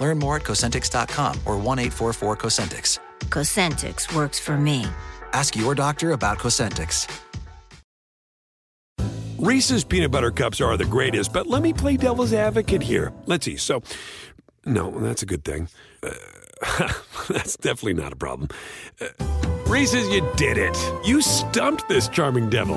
Learn more at Cosentyx.com or 1 844 Cosentyx. Cosentyx works for me. Ask your doctor about Cosentyx. Reese's peanut butter cups are the greatest, but let me play devil's advocate here. Let's see. So, no, that's a good thing. Uh, that's definitely not a problem. Uh, Reese's, you did it. You stumped this charming devil.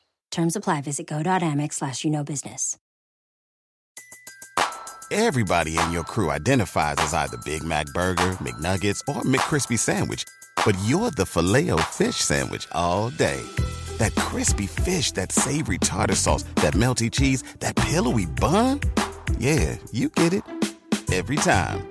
Terms apply. Visit go.amex slash you know business. Everybody in your crew identifies as either Big Mac Burger, McNuggets, or McCrispy Sandwich. But you're the filet fish Sandwich all day. That crispy fish, that savory tartar sauce, that melty cheese, that pillowy bun. Yeah, you get it. Every time.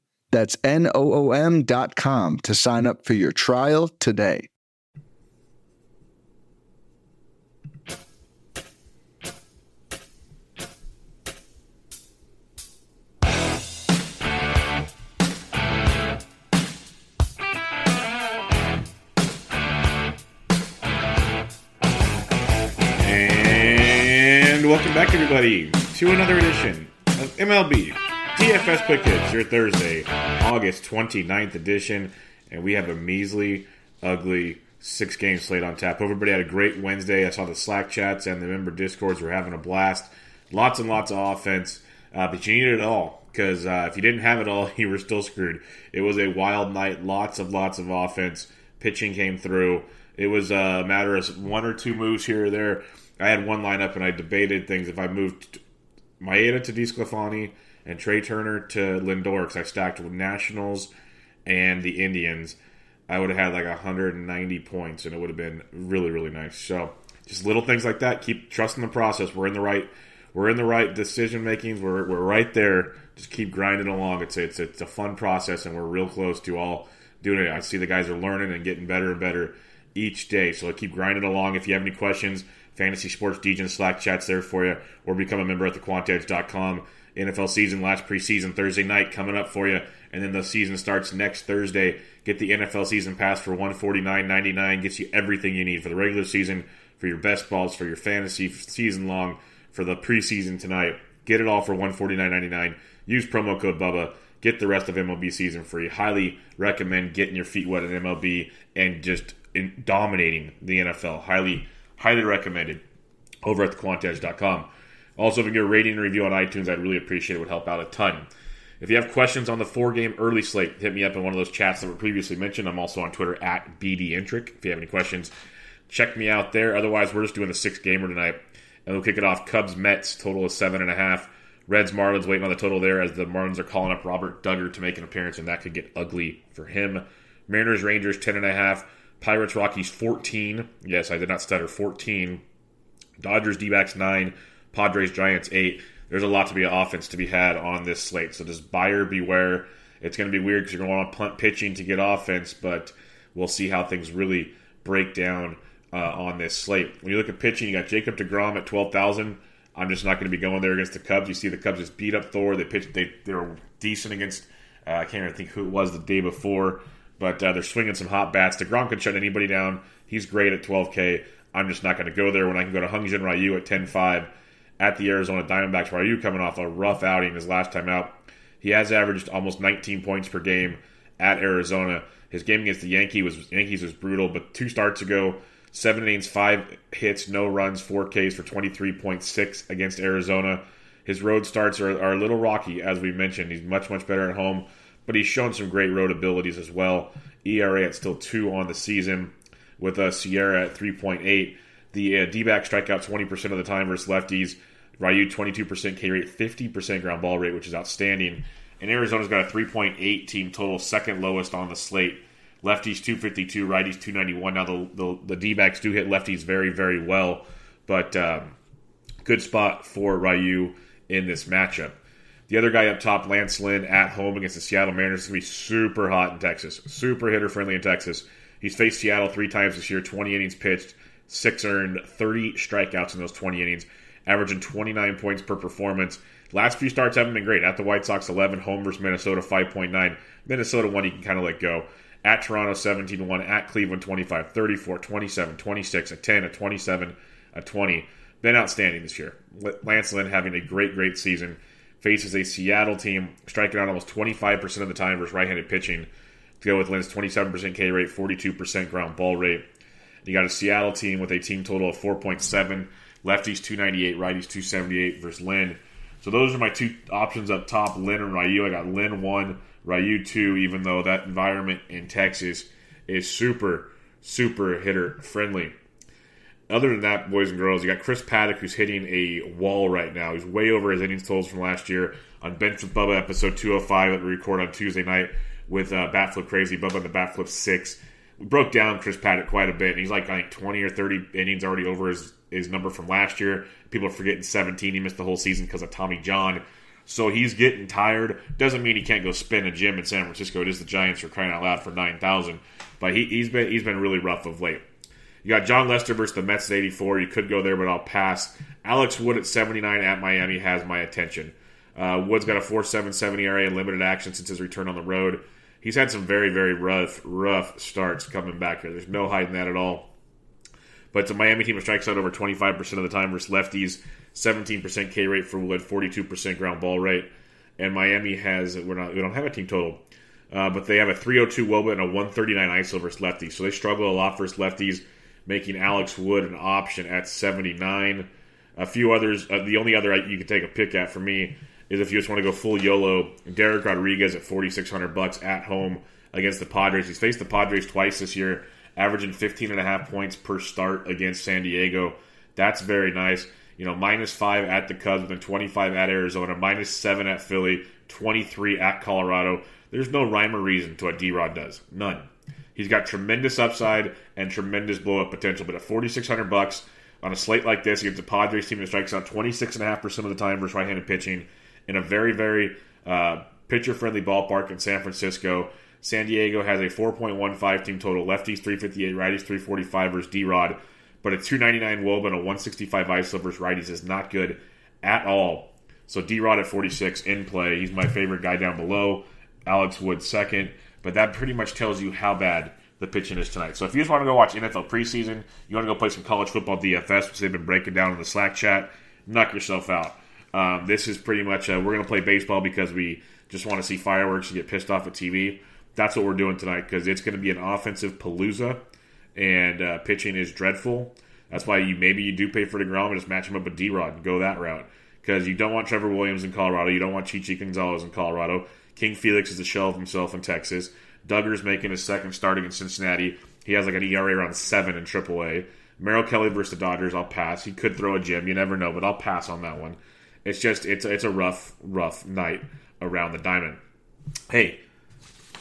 That's N O O M dot com to sign up for your trial today. And welcome back, everybody, to another edition of MLB DFS Quick Hits, your Thursday, August 29th edition. And we have a measly, ugly six game slate on tap. Everybody had a great Wednesday. I saw the Slack chats and the member discords were having a blast. Lots and lots of offense, uh, but you needed it all because uh, if you didn't have it all, you were still screwed. It was a wild night. Lots of lots of offense. Pitching came through. It was a matter of one or two moves here or there. I had one lineup and I debated things. If I moved Maeda to DeSclafani and Trea Turner to Lindor because I stacked with Nationals and the Indians, I would have had like 190 points and it would have been really really nice. So just little things like that. Keep trusting the process. We're in the right. We're in the right decision makings. We're, we're right there. Just keep grinding along. It's it's it's a fun process, and we're real close to all doing it. I see the guys are learning and getting better and better each day. So keep grinding along. If you have any questions, Fantasy Sports Degen Slack chat's there for you, or become a member at thequantedge.com. NFL season last preseason Thursday night coming up for you, and then the season starts next Thursday. Get the NFL season pass for one forty nine ninety nine. Gets you everything you need for the regular season, for your best balls, for your fantasy season long, for the preseason tonight. Get it all for one forty nine ninety nine. Use promo code Bubba. Get the rest of MLB season free. Highly recommend getting your feet wet in MLB and just in dominating the NFL. Highly, highly recommended over at thequantedge.com. Also, if you get a rating and review on iTunes, I'd really appreciate it. It would help out a ton. If you have questions on the four game early slate, hit me up in one of those chats that were previously mentioned. I'm also on Twitter at BDintric. If you have any questions, check me out there. Otherwise, we're just doing the six gamer tonight. And we'll kick it off. Cubs Mets, total of seven and a half. Reds Marlins waiting on the total there as the Marlins are calling up Robert Dugger to make an appearance, and that could get ugly for him. Mariners Rangers, ten and a half. Pirates Rockies, 14. Yes, I did not stutter. 14. Dodgers D backs, 9. Padres Giants, 8 there's a lot to be offense to be had on this slate. So just buyer beware. It's going to be weird because you're going to want to punt pitching to get offense, but we'll see how things really break down uh, on this slate. When you look at pitching, you got Jacob DeGrom at 12,000. I'm just not going to be going there against the Cubs. You see the Cubs just beat up Thor. They pitched. They they were decent against. Uh, I can't even think who it was the day before, but uh, they're swinging some hot bats. Degrom can shut anybody down. He's great at 12K. I'm just not going to go there when I can go to Hyun-Jin Ryu at 10.5 at the Arizona Diamondbacks. Ryu coming off a rough outing his last time out. He has averaged almost 19 points per game at Arizona. His game against the Yankee was Yankees was brutal, but two starts ago, seven innings, five hits, no runs, four Ks for 23.6 against Arizona. His road starts are, are a little rocky, as we mentioned. He's much, much better at home, but he's shown some great road abilities as well. ERA at still two on the season, with a SIERA at 3.8. The uh, D-back strike out 20% of the time versus lefties. Ryu 22% K rate, 50% ground ball rate, which is outstanding. And Arizona's got a 3.8 team total, second lowest on the slate. Lefties 252, righties 291. Now the the, the D backs do hit lefties very very well, but um, good spot for Ryu in this matchup. The other guy up top, Lance Lynn, at home against the Seattle Mariners, is going to be super hot in Texas. Super hitter friendly in Texas. He's faced Seattle three times this year, 20 innings pitched, six earned, 30 strikeouts in those 20 innings averaging 29 points per performance. Last few starts haven't been great. At the White Sox, 11. Home versus Minnesota, 5.9. Minnesota 1, you can kind of let go. At Toronto, 17 1. At Cleveland, 25, 34, 27, 26, a 10, a 27, a 20. Been outstanding this year. Lance Lynn having a great, great season. Faces a Seattle team striking out almost 25% of the time versus right handed pitching. To go with Lynn's 27% K rate, 42% ground ball rate. You got a Seattle team with a team total of 4.7 Lefties 298, righties 278 versus Lynn. So those are my two options up top, Lynn and Ryu. I got Lynn 1, Ryu 2, even though that environment in Texas is super, super hitter friendly. Other than that, boys and girls, you got Chris Paddack who's hitting a wall right now. He's way over his innings totals from last year on Bench with Bubba episode 205 that we record on Tuesday night with uh, Batflip Crazy. Bubba and the Batflip 6. We broke down Chris Paddack quite a bit, and he's like, I think 20 or 30 innings already over his his number from last year. People are forgetting 17. He missed the whole season because of Tommy John. So he's getting tired. Doesn't mean he can't go spin a gym in San Francisco. It is the Giants are crying out loud for 9,000. But he, he's been he's been really rough of late. You got Jon Lester versus the Mets at 84. You could go there, but I'll pass. Alex Wood at 79 at Miami has my attention. Uh, Wood's got a 4.77 ERA and limited action since his return on the road. He's had some very, very rough, rough starts coming back here. There's no hiding that at all. But a Miami team strikes out over 25% of the time versus lefties, 17% K rate for Wood, 42% ground ball rate. And Miami has, we're not, we don't have a team total, uh, but they have a 302 Woba and a 139 ISO versus lefties. So they struggle a lot versus lefties, making Alex Wood an option at 79. A few others, uh, the only other you can take a pick at for me is if you just want to go full YOLO, Dereck Rodriguez at 4600 bucks at home against the Padres. He's faced the Padres twice this year averaging 15 and a half points per start against San Diego. That's very nice. You know, minus five at the Cubs, then 25 at Arizona, minus seven at Philly, 23 at Colorado. There's no rhyme or reason to what D Rod does. None. He's got tremendous upside and tremendous blow up potential. But at 4,600 bucks on a slate like this against a Padres team that strikes out 26.5% of the time versus right handed pitching in a very, very uh, pitcher friendly ballpark in San Francisco, San Diego has a 4.15 team total. Lefties 358, righties 345 versus D Rod. But a 299 Woba and a 165 ISO versus righties is not good at all. So D Rod at 46 in play. He's my favorite guy down below. Alex Wood second. But that pretty much tells you how bad the pitching is tonight. So if you just want to go watch NFL preseason, you want to go play some college football DFS, which they've been breaking down in the Slack chat, knock yourself out. Um, this is pretty much, uh, we're going to play baseball because we just want to see fireworks and get pissed off at TV that's what we're doing tonight because it's going to be an offensive palooza, and uh, pitching is dreadful. That's why you maybe you do pay for Degrom and just match him up with D Rod and go that route. because you don't want Trevor Williams in Colorado. You don't want Chichi Gonzalez in Colorado. King Felix is a shell of himself in Texas. Dugger's making his second starting in Cincinnati. He has like an ERA around seven in AAA. Merrill Kelly versus the Dodgers, I'll pass. He could throw a gym, you never know, but I'll pass on that one. It's just it's it's a rough rough night around the diamond. Hey,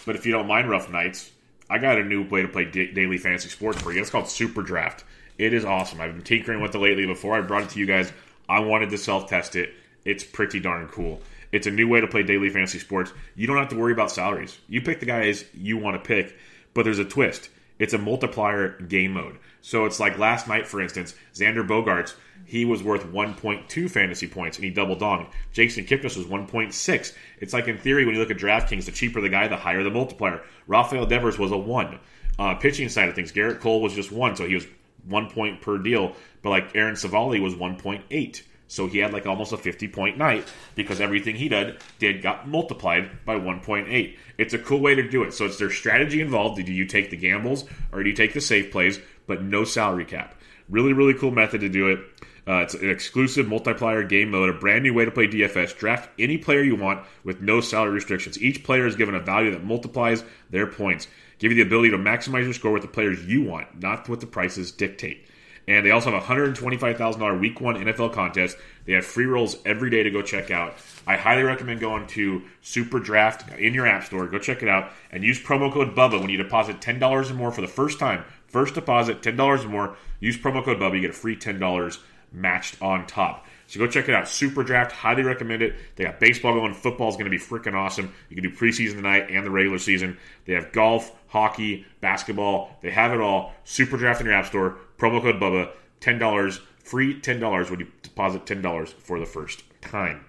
but if you don't mind rough nights, I got a new way to play daily fantasy sports for you. It's called Super Draft. It is awesome. I've been tinkering with it lately. Before I brought it to you guys, I wanted to self test it. It's pretty darn cool. It's a new way to play daily fantasy sports. You don't have to worry about salaries. You pick the guys you want to pick, but there's a twist. It's a multiplier game mode. So it's like last night, for instance, Xander Bogaerts, he was worth 1.2 fantasy points and he double donged. Jason Kipnis was 1.6. It's like in theory, when you look at DraftKings, the cheaper the guy, the higher the multiplier. Rafael Devers was a 1. Uh, pitching side of things, Gerrit Cole was just 1, so he was 1 point per deal. But like Aaron Civale was 1.8. So he had like almost a 50 point night because everything he did did got multiplied by 1.8. It's a cool way to do it. So it's their strategy involved. Do you take the gambles or do you take the safe plays, but no salary cap? Really, really cool method to do it. Uh, it's an exclusive multiplier game mode, a brand new way to play DFS. Draft any player you want with no salary restrictions. Each player is given a value that multiplies their points. Give you the ability to maximize your score with the players you want, not what the prices dictate. And they also have a $125,000 week one NFL contest. They have free rolls every day to go check out. I highly recommend going to Super Draft in your app store. Go check it out and use promo code BUBBA when you deposit $10 or more for the first time. First deposit, $10 or more. Use promo code BUBBA. You get a free $10 matched on top. So go check it out. Super Draft, highly recommend it. They got baseball going. Football is going to be freaking awesome. You can do preseason tonight and the regular season. They have golf, hockey, basketball. They have it all. Super Draft in your app store. Promo code Bubba, $10, free $10 when you deposit $10 for the first time.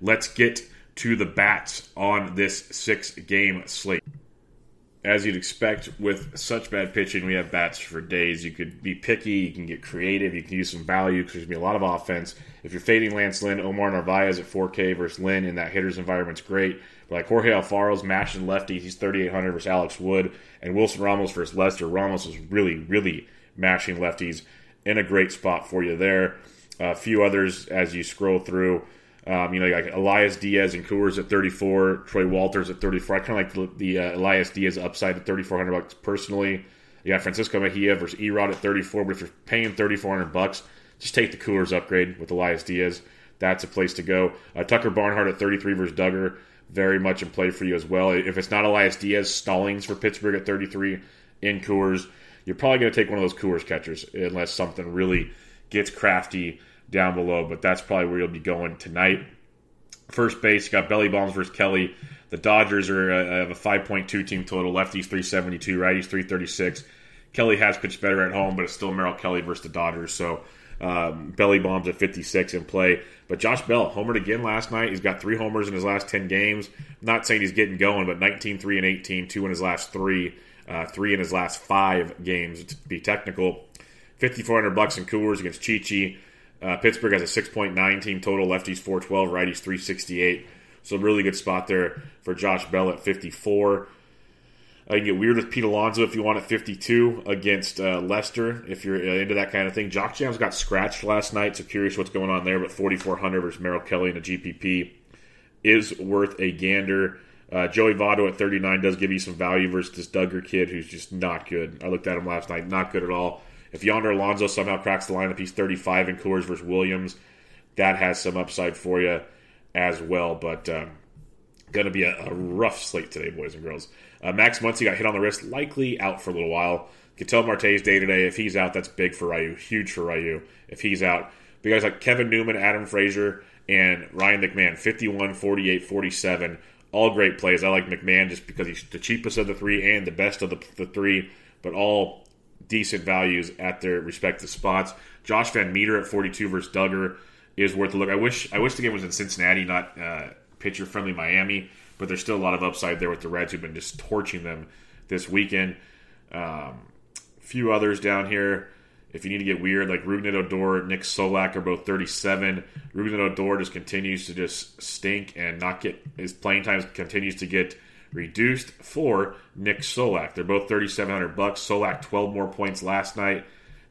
Let's get to the bats on this six game slate. As you'd expect with such bad pitching, we have bats for days. You could be picky, you can get creative, you can use some value because there's going to be a lot of offense. If you're fading Lance Lynn, Omar Narvaez at 4K versus Lynn in that hitter's environment's great. But like Jorge Alfaro's mashing lefties, he's 3,800 versus Alex Wood, and Wilson Ramos versus Lester. Ramos is really, really mashing lefties in a great spot for you there. A few others as you scroll through. Um, you know, like Elias Diaz and Coors at 34, Tony Wolters at 34. I kind of like the, the uh, Elias Diaz upside at 3,400 bucks personally. You got Francisco Mejia versus Erod at 34, but if you're paying 3,400 bucks, just take the Coors upgrade with Elias Diaz. That's a place to go. Uh, Tucker Barnhart at 33 versus Dugger, very much in play for you as well. If it's not Elias Diaz, Stallings for Pittsburgh at 33 in Coors you're probably going to take one of those Coors catchers unless something really gets crafty down below. But that's probably where you'll be going tonight. First base, got Belly Bombs versus Kelly. The Dodgers are uh, have a 5.2 team total. Lefties 372, righties 336. Kelly has pitched better at home, but it's still Merrill Kelly versus the Dodgers. So um, Belly Bombs at 56 in play. But Josh Bell homered again last night. He's got three homers in his last 10 games. I'm not saying he's getting going, but 19, 3, and 18, two in his last three uh, three in his last five games to be technical. 5400 bucks in Coors against Chichi. Uh, Pittsburgh has a 6.9 team total. Lefties 412, righties 368. So really good spot there for Josh Bell at 54. Uh, you can get weird with Pete Alonso if you want at 52 against uh, Lester if you're uh, into that kind of thing. Jock Jams got scratched last night, so curious what's going on there. But 4,400 versus Merrill Kelly in a GPP is worth a gander. Uh, Joey Votto at 39 does give you some value versus this Dugger kid who's just not good. I looked at him last night, not good at all. If Yonder Alonso somehow cracks the lineup, he's 35 in Coors versus Williams. That has some upside for you as well, but um, going to be a, a, rough slate today, boys and girls. Uh, Max Muncy got hit on the wrist, likely out for a little while. Ketel Marte's day today. If he's out, that's big for Ryu, huge for Ryu. If he's out, but guys like Kevin Newman, Adam Frazier, and Ryan McMahon, 51, 48, 47 all great plays. I like McMahon just because he's the cheapest of the three and the best of the, the three, but all decent values at their respective spots. Josh Van Meter at 42 versus Dugger is worth a look. I wish I wish the game was in Cincinnati, not uh, pitcher friendly Miami, but there's still a lot of upside there with the Reds who've been just torching them this weekend. Um, few others down here. If you need to get weird, like Rougned Odor, Nick Solak are both 37. Rougned Odor just continues to just stink and not get his playing time continues to get reduced for Nick Solak. They're both 3,700 bucks. Solak 12 more points last night.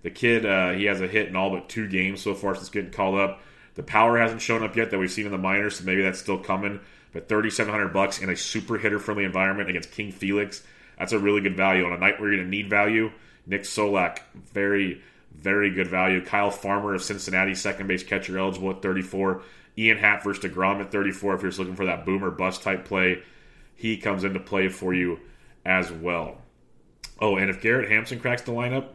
The kid, uh, he has a hit in all but two games so far since getting called up. The power hasn't shown up yet that we've seen in the minors, so maybe that's still coming. But 3,700 bucks in a super hitter friendly environment against King Felix, that's a really good value on a night where you're going to need value. Nick Solak, very very good value. Kyle Farmer of Cincinnati, second base catcher eligible at 34. Ian Happ versus DeGrom at 34. If you're just looking for that boomer bust type play, he comes into play for you as well. Oh, and if Garrett Hampson cracks the lineup,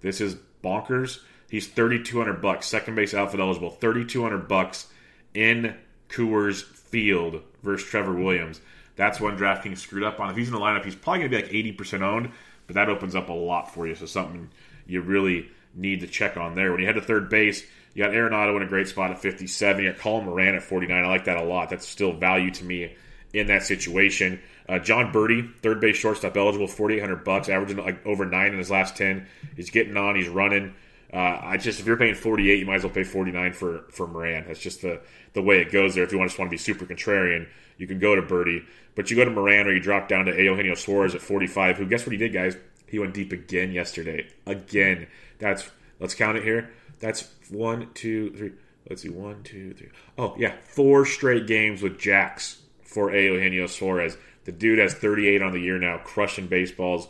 this is bonkers. He's 3200 bucks, second base outfit eligible, 3200 bucks in Coors Field versus Trevor Williams. That's one DraftKings screwed up on. If he's in the lineup, he's probably going to be like 80% owned, but that opens up a lot for you. So something you really need to check on there. When you head to third base, you got Arenado in a great spot at 57. You got Colin Moran at 49. I like that a lot. That's still value to me in that situation. Uh, Jon Berti, third base shortstop eligible, 4,800 bucks, averaging like over nine in his last 10. He's getting on. He's running. Uh, I just if you're paying 48, you might as well pay 49 for for Moran. That's just the the way it goes there. If you want to just want to be super contrarian, you can go to Berti, but you go to Moran or you drop down to Eugenio Suarez at 45. Who guess what he did, guys? He went deep again yesterday. Again. That's let's count it here. That's one, two, three. Let's see, one, two, three. Oh yeah, four straight games with jacks for Eugenio Suarez. The dude has 38 on the year now, crushing baseballs.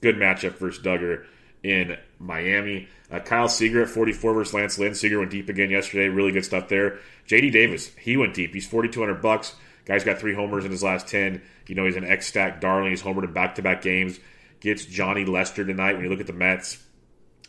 Good matchup versus Dugger in Miami. Uh, Kyle Seager at 44 versus Lance Lynn. Seager went deep again yesterday. Really good stuff there. JD Davis, he went deep. He's 4,200 bucks. Guy's got three homers in his last 10. You know, he's an X stack darling. He's homered in back to back games. Gets Johnny Lester tonight. When you look at the Mets,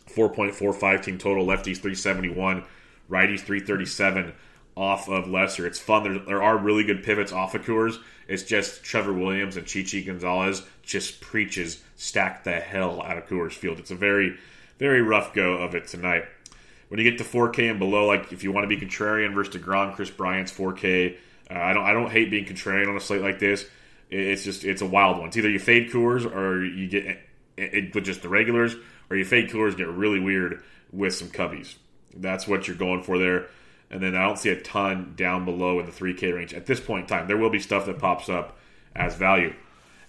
4.45 team total. Lefties 371, righties 337 off of Lester. It's fun. There, there are really good pivots off of Coors. It's just Trevor Williams and Chichi Gonzalez just preaches stack the hell out of Coors Field. It's a very, very rough go of it tonight. When you get to 4K and below, like if you want to be contrarian versus Degrom, Kris Bryant's 4K. Uh, I don't I don't hate being contrarian on a slate like this. It's just it's a wild one. It's either you fade Coors or you get it, it, with just the regulars, or you fade Coors get really weird with some Cubbies. That's what you're going for there. And then I don't see a ton down below in the 3K range at this point in time. There will be stuff that pops up as value.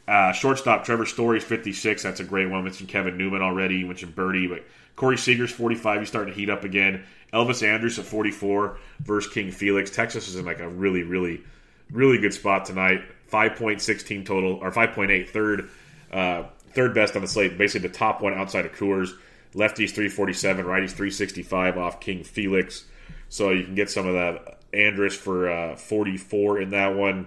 Uh, shortstop Trevor Story's 56. That's a great one. Mentioned Kevin Newman already. Mentioned Berti, but Corey Seager's 45. He's starting to heat up again. Elvis Andrus at 44 versus King Felix. Texas is in like a really, really, really good spot tonight. 5.16 total or 5.8 third. Uh, third best on the slate, basically the top one outside of Coors. Lefties 347, righties 365 off King Felix. So you can get some of that Andrus for uh, 44 in that one.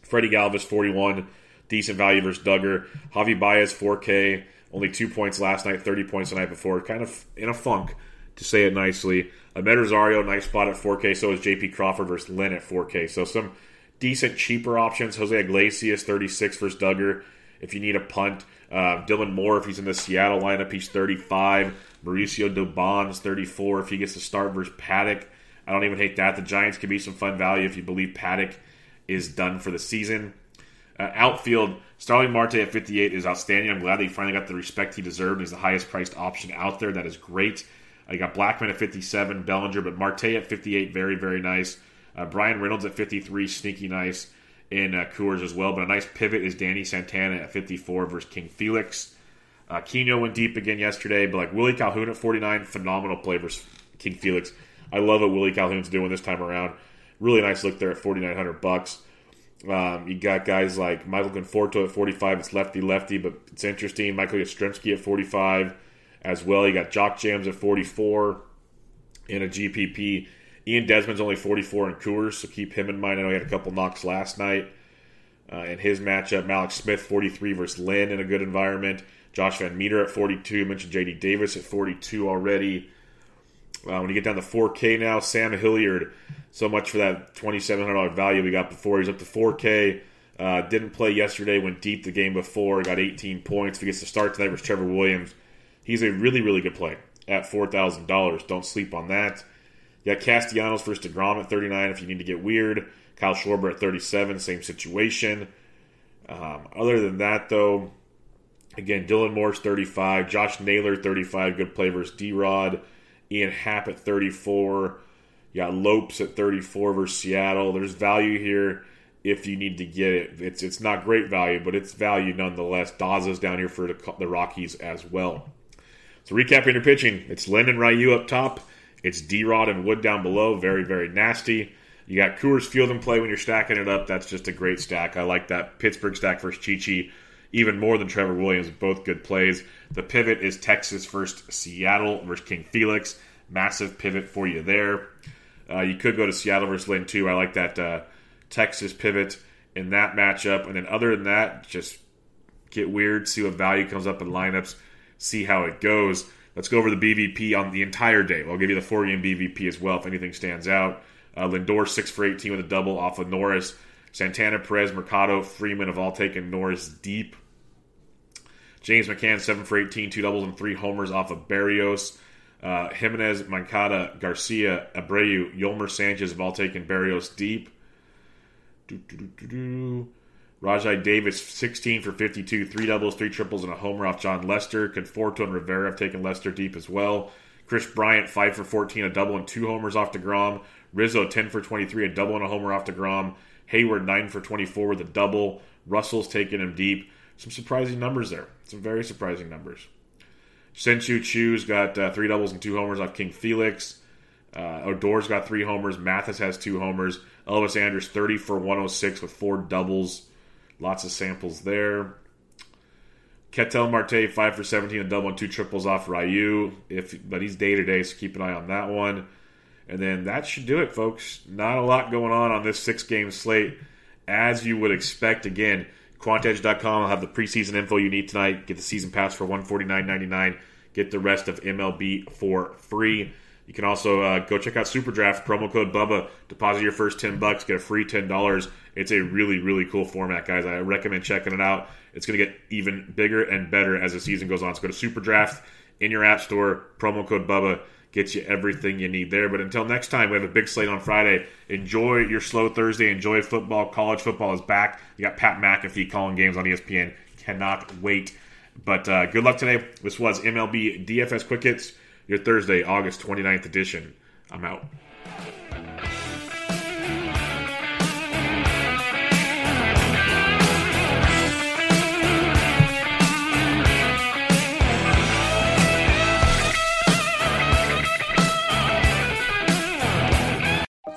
Freddie Galvis 41, decent value versus Dugger. Javi Baez 4K, only two points last night, 30 points the night before. Kind of in a funk, to say it nicely. Amed Rosario, nice spot at 4K. So is JP Crawford versus Lynn at 4K. So some decent cheaper options. Jose Iglesias 36 versus Dugger. If you need a punt, uh, Dylan Moore, if he's in the Seattle lineup, he's 35. Mauricio Dubon is 34 if he gets to start versus Paddack. I don't even hate that. The Giants could be some fun value if you believe Paddack is done for the season. Uh, outfield, Starling Marte at 58 is outstanding. I'm glad that he finally got the respect he deserved. He's the highest priced option out there. That is great. I uh, got Blackmon at 57, Bellinger, but Marte at 58, very, very nice. Uh, Bryan Reynolds at 53, sneaky nice in uh, Coors as well. But a nice pivot is Danny Santana at 54 versus King Felix. Uh, Kino went deep again yesterday, but like Willie Calhoun at 49, phenomenal play versus King Felix. I love what Willie Calhoun's doing this time around. Really nice look there at 4,900 bucks. Um, you got guys like Michael Conforto at 45. It's lefty lefty, but it's interesting. Michael Yastrzemski at 45 as well. You got Jock Jams at 44 in a GPP. Ian Desmond's only 44 in Coors, so keep him in mind. I know he had a couple knocks last night uh, in his matchup. Mallex Smith, 43 versus Lynn in a good environment. Josh Van Meter at 42. I mentioned JD Davis at 42 already. Uh, when you get down to 4K now, Sam Hilliard, so much for that $2,700 value we got before. He's up to 4K. Uh, didn't play yesterday, went deep the game before, got 18 points. If he gets to start tonight versus Trevor Williams, he's a really, really good play at $4,000. Don't sleep on that. You got Castellanos versus DeGrom at 39 if you need to get weird. Kyle Schwarber at 37, same situation. Um, other than that, though, again, Dylan Moore's 35, Josh Naylor 35, good play versus D Rod. Ian Happ at 34. You got Lopes at 34 versus Seattle. There's value here if you need to get it. It's it's not great value, but it's value nonetheless. Daza's down here for the, the Rockies as well. So recapping your pitching, it's Lynn and Ryu up top. It's D Rod and Wood down below. Very, very nasty. You got Coors Field and play when you're stacking it up. That's just a great stack. I like that Pittsburgh stack versus Chichi even more than Trevor Williams. Both good plays. The pivot is Texas first, Seattle versus King Felix. Massive pivot for you there. Uh, you could go to Seattle versus Lynn too. I like that uh, Texas pivot in that matchup. And then other than that, just get weird, see what value comes up in lineups, see how it goes. Let's go over the BVP on the entire day. I'll give you the four game BVP as well if anything stands out. Uh, Lindor, 6 for 18 with a double off of Norris. Santana, Perez, Mercado, Freeman have all taken Norris deep. James McCann, 7 for 18, two doubles and three homers off of Barrios. Uh, Jimenez, Moncada, Garcia, Abreu, Yolmer Sanchez have all taken Barrios deep. Rajai Davis, 16 for 52, three doubles, three triples, and a homer off Jon Lester. Conforto and Rivera have taken Lester deep as well. Kris Bryant, 5 for 14, a double and two homers off DeGrom. Rizzo, 10 for 23, a double and a homer off DeGrom. Heyward, 9 for 24 with a double. Russell's taken him deep. Some surprising numbers there. Some very surprising numbers. Shin-Soo Choo's got uh, three doubles and two homers off King Felix. Uh, Odor's got three homers. Mathis has two homers. Elvis Andrus 30 for 106 with four doubles. Lots of samples there. Ketel Marte 5 for 17, a double and two triples off Ryu. If But he's day to day, so keep an eye on that one. And then that should do it, folks. Not a lot going on on this six game slate, as you would expect. Again, Quantedge.com I'll have the preseason info you need tonight. Get the season pass for $149.99. Get the rest of MLB for free. You can also uh, go check out SuperDraft promo code Bubba. Deposit your first ten bucks, get a free ten dollars. It's a really really cool format, guys. I recommend checking it out. It's going to get even bigger and better as the season goes on. So go to SuperDraft in your app store. Promo code Bubba gets you everything you need there. But until next time, we have a big slate on Friday. Enjoy your slow Thursday. Enjoy football. College football is back. You got Pat McAfee calling games on ESPN. Cannot wait. But uh, good luck today. This was MLB DFS Quick Hits, your Thursday, August 29th edition. I'm out.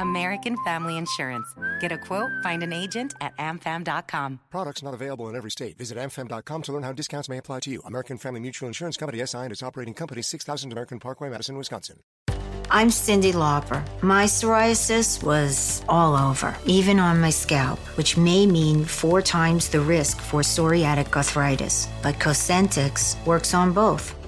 American Family Insurance. Get a quote, find an agent at amfam.com. Products not available in every state. Visit amfam.com to learn how discounts may apply to you. American Family Mutual Insurance Company SI and its operating company 6000 American Parkway, Madison, Wisconsin. I'm Cyndi Lauper. My psoriasis was all over, even on my scalp, which may mean four times the risk for psoriatic arthritis. But Cosentyx works on both.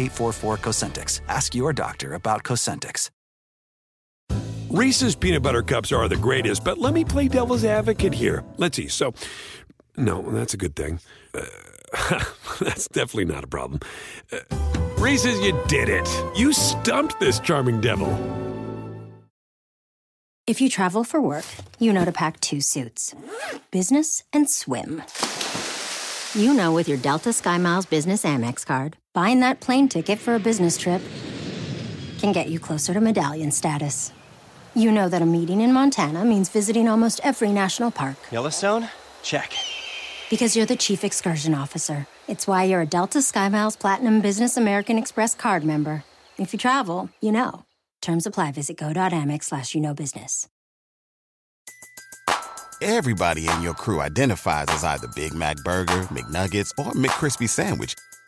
844 Cosentyx. Ask your doctor about Cosentyx. Reese's peanut butter cups are the greatest, but let me play devil's advocate here. Let's see. So, no, that's a good thing. Uh, that's definitely not a problem. Uh, Reese's, you did it. You stumped this charming devil. If you travel for work, you know to pack two suits business and swim. You know, with your Delta SkyMiles Business Amex card, buying that plane ticket for a business trip can get you closer to medallion status. You know that a meeting in Montana means visiting almost every national park. Yellowstone? Check. Because you're the chief excursion officer. It's why you're a Delta SkyMiles Platinum Business American Express card member. If you travel, you know. Terms apply. Visit go.amex slash you know business. Everybody in your crew identifies as either Big Mac Burger, McNuggets, or McCrispy Sandwich.